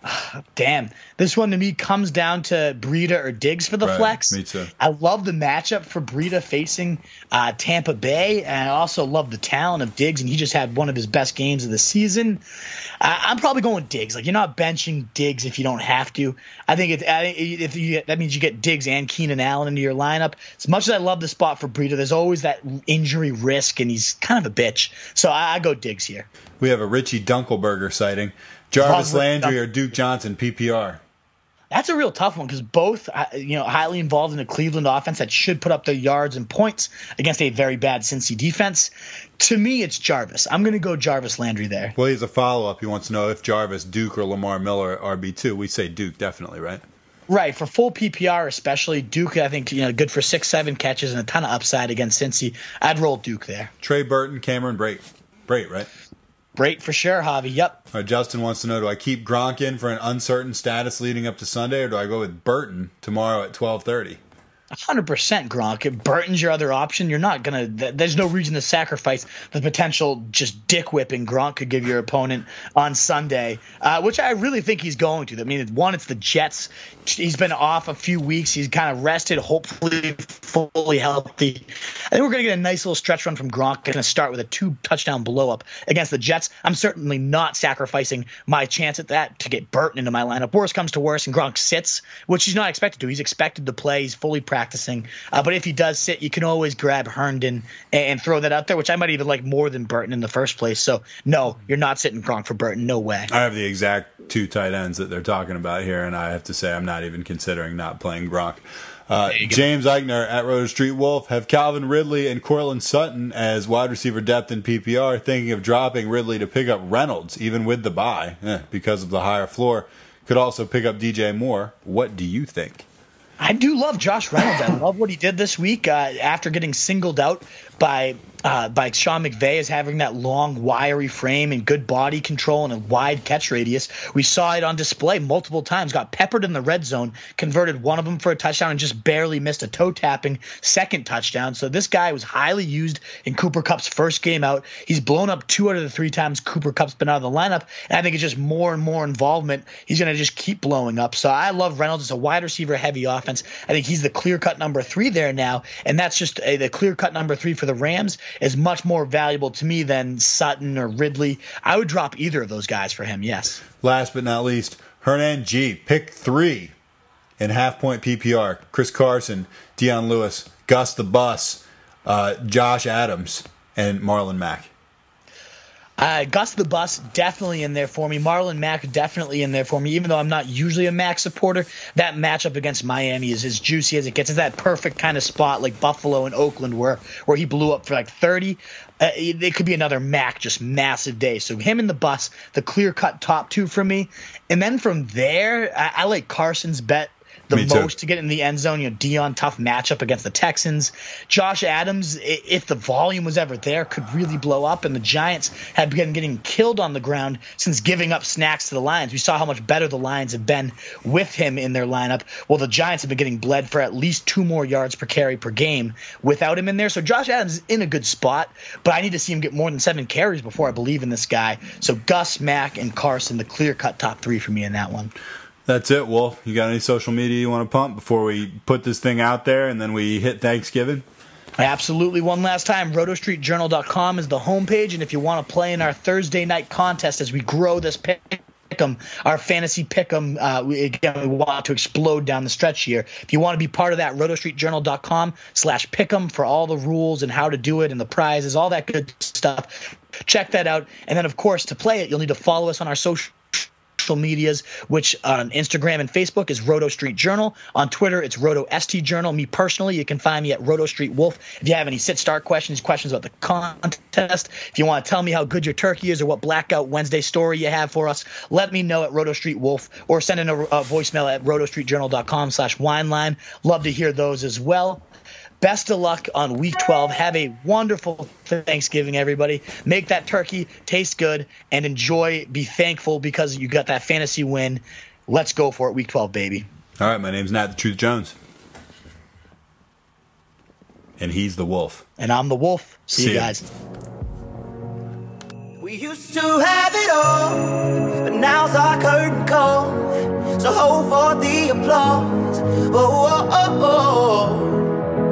Damn. This one to me comes down to Breida or Diggs for the Right, flex. me too. I love the matchup for Breida facing uh, Tampa Bay, and I also love the talent of Diggs, and he just had one of his best games of the season. I, I'm probably going Diggs. Like you're not benching Diggs if you don't have to. I think it, I if you that means you get Diggs and Keenan Allen into your lineup. As much as I love the spot for Breida, there's always that injury risk, and he's kind of a bitch. So I, I go Diggs here. We have a Richie Dunkelberger sighting. Jarvis Landry or Duke Johnson, PPR. That's a real tough one because both, uh, you know, highly involved in a Cleveland offense that should put up their yards and points against a very bad Cincy defense. To me, it's Jarvis. I'm going to go Jarvis Landry there. Well, he's a follow up. He wants to know if Jarvis, Duke, or Lamar Miller are RB2. We say Duke, definitely, right? Right for full PPR, especially Duke. I think you know, good for six, seven catches and a ton of upside against Cincy. I'd roll Duke there. Trey Burton, Cameron Brate. Brate, right? Great for sure, Javi. Yep. Justin wants to know: Do I keep Gronk in for an uncertain status leading up to Sunday, or do I go with Burton tomorrow at twelve thirty? 100% Gronk. If Burton's your other option, you're not going to. There's no reason to sacrifice the potential just dick whipping Gronk could give your opponent on Sunday, uh, which I really think he's going to. I mean, one, it's the Jets. He's been off a few weeks. He's kind of rested, hopefully fully healthy. I think we're to get a nice little stretch run from Gronk. Going to start with a two touchdown blow up against the Jets. I'm certainly not sacrificing my chance at that to get Burton into my lineup. Worst comes to worst, and Gronk sits, which he's not expected to. He's expected to play. He's fully practicing. Uh, but if he does sit, you can always grab Herndon and, and throw that out there, which I might even like more than Burton in the first place. So no, you're not sitting Gronk for Burton. No way. I have the exact two tight ends that they're talking about here, and I have to say I'm not even considering not playing Gronk. Uh, James Eichner at Roto Street Wolf have Calvin Ridley and Courtland Sutton as wide receiver depth in PPR, thinking of dropping Ridley to pick up Reynolds, even with the bye, eh, because of the higher floor. Could also pick up DJ Moore. What do you think? I do love Josh Reynolds. I love what he did this week uh, after getting singled out by uh, by Sean McVay as having that long, wiry frame and good body control and a wide catch radius. We saw it on display multiple times. Got peppered in the red zone, converted one of them for a touchdown, and just barely missed a toe tapping second touchdown. So this guy was highly used in Cooper Kupp's first game out. He's blown up two out of the three times Cooper Kupp's been out of the lineup, and I think it's just more and more involvement. He's going to just keep blowing up. So I love Reynolds. It's a wide receiver heavy offense. I think he's the clear cut number three there now, and that's just a, the clear cut number three for the Rams is much more valuable to me than Sutton or Ridley. I would drop either of those guys for him. Yes. Last but not least, Hernan G. Pick three in half point PPR. Chris Carson, Dion Lewis, Gus the Bus, uh, Josh Adams, and Marlon Mack. Uh, Gus the Bus definitely in there for me. Marlon Mack definitely in there for me. Even though I'm not usually a Mack supporter, that matchup against Miami is as juicy as it gets. It's that perfect kind of spot like Buffalo and Oakland where where he blew up for like 30. Uh, it, could be another Mack just massive day. So him and the Bus, the clear cut top two for me. And then from there, I, I like Carson's bet the Me too. most to get in the end zone. You know, Dion tough matchup against the Texans. Josh Adams, if the volume was ever there, could really blow up. And the Giants have been getting killed on the ground since giving up snacks to the Lions. We saw how much better the Lions have been with him in their lineup. Well, the Giants have been getting bled for at least two more yards per carry per game without him in there. So Josh Adams is in a good spot, but I need to see him get more than seven carries before I believe in this guy. So Gus, Mack, and Carson, the clear cut top three for me in that one. That's it, Wolf. You got any social media you want to pump before we put this thing out there and then we hit Thanksgiving? Absolutely. One last time, rotostreetjournal.com is the homepage. And if you want to play in our Thursday night contest as we grow this pick. pick 'em, our fantasy pick 'em, uh, we, again, we want to explode down the stretch here. If you want to be part of that, rotostreetjournal.com slash pick 'em for all the rules and how to do it and the prizes, all that good stuff. Check that out. And then, of course, to play it, you'll need to follow us on our social medias, which on Instagram and Facebook is Roto Street Journal. On Twitter, it's Roto ST Journal. Me personally, you can find me at Roto Street Wolf. If you have any sit start questions, questions about the contest, if you want to tell me how good your turkey is or what Blackout Wednesday story you have for us, let me know at Roto Street Wolf or send in a, a voicemail at rotostreetjournal.com slash wineline. Love to hear those as well. Best of luck on week 12. Have a wonderful Thanksgiving, everybody. Make that turkey taste good and enjoy. Be thankful because you got that fantasy win. Let's go for it, week 12, baby. All right, my name's Nat the Truth Jones. And he's the Wolf. And I'm the wolf. See, See you ya. guys. We used to have it all, but now's our curtain call. So hold for the applause. Oh, oh, oh, oh.